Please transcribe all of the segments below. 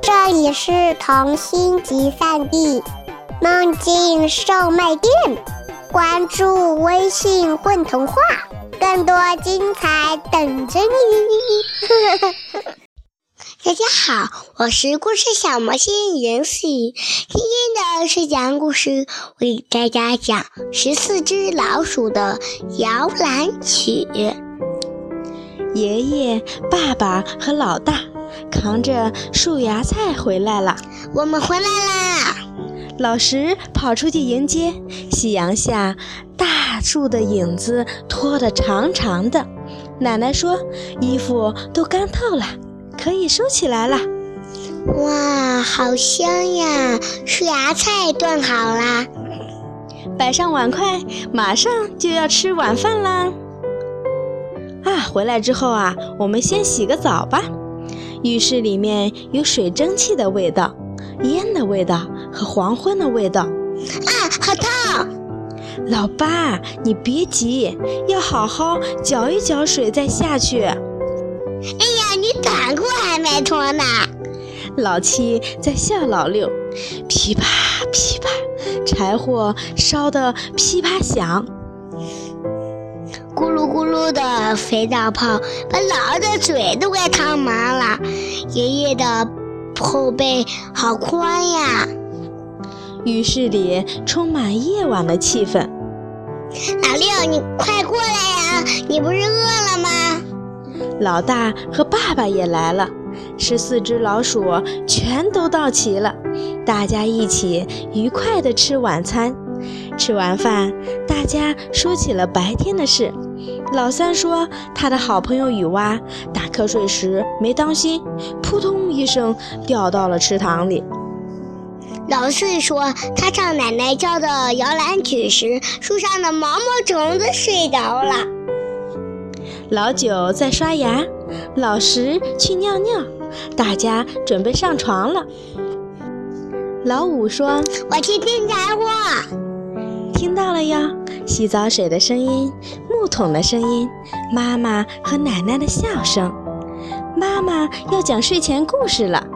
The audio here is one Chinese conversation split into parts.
这里是童心集散地，梦境售卖店。关注微信“混童话”，更多精彩等着你。大家好，我是故事小魔仙袁思雨。今天的睡前故事，我给大家讲《十四只老鼠的摇篮曲》。爷爷、爸爸和老大扛着树芽菜回来了。我们回来啦！老石跑出去迎接。夕阳下，大树的影子拖得长长的。奶奶说：“衣服都干透了，可以收起来了。”哇，好香呀！树芽菜炖好啦，摆上碗筷，马上就要吃晚饭啦。啊，回来之后啊，我们先洗个澡吧。浴室里面有水蒸气的味道、烟的味道和黄昏的味道。啊，好烫！老八，你别急，要好好搅一搅水再下去。哎呀，你短裤还没脱呢！老七在笑老六，噼啪噼啪，柴火烧得噼啪响。咕噜咕噜的肥皂泡把姥姥的嘴都快烫麻了，爷爷的后背好宽呀。浴室里充满夜晚的气氛。老六，你快过来呀！你不是饿了吗？老大和爸爸也来了，十四只老鼠全都到齐了，大家一起愉快地吃晚餐。吃完饭，大家说起了白天的事。老三说，他的好朋友雨蛙打瞌睡时没当心，扑通一声掉到了池塘里。老四说，他唱奶奶教的摇篮曲时，树上的毛毛虫子睡着了。老九在刷牙，老十去尿尿，大家准备上床了。老五说：“我去订柴火。”听到了呀，洗澡水的声音，木桶的声音，妈妈和奶奶的笑声。妈妈要讲睡前故事了。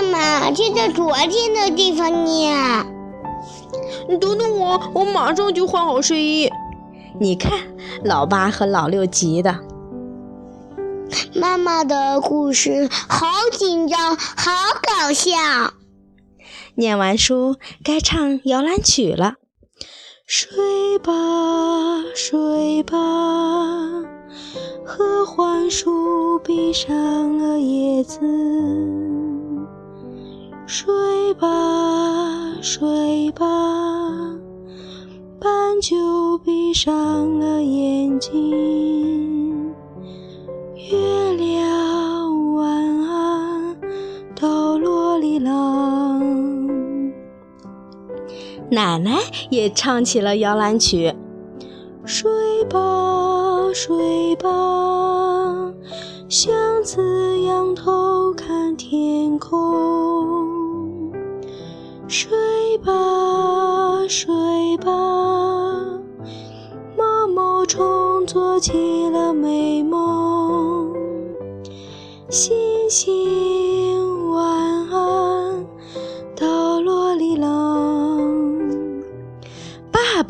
念嘛，就在昨天的地方念。你等等我，我马上就换好睡衣。你看，老八和老六急的。妈妈的故事好紧张，好搞笑。念完书，该唱摇篮曲了。睡吧，睡吧，合欢树闭上了叶子。睡吧，睡吧，斑鸠闭上了眼睛。月亮奶奶也唱起了摇篮曲。睡吧，睡吧，向子仰头看天空。睡吧，睡吧，毛毛虫做起了美梦。星星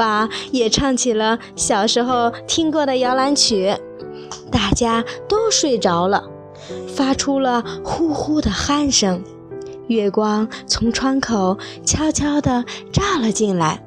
爸也唱起了小时候听过的摇篮曲，大家都睡着了，发出了呼呼的鼾声。月光从窗口悄悄地照了进来。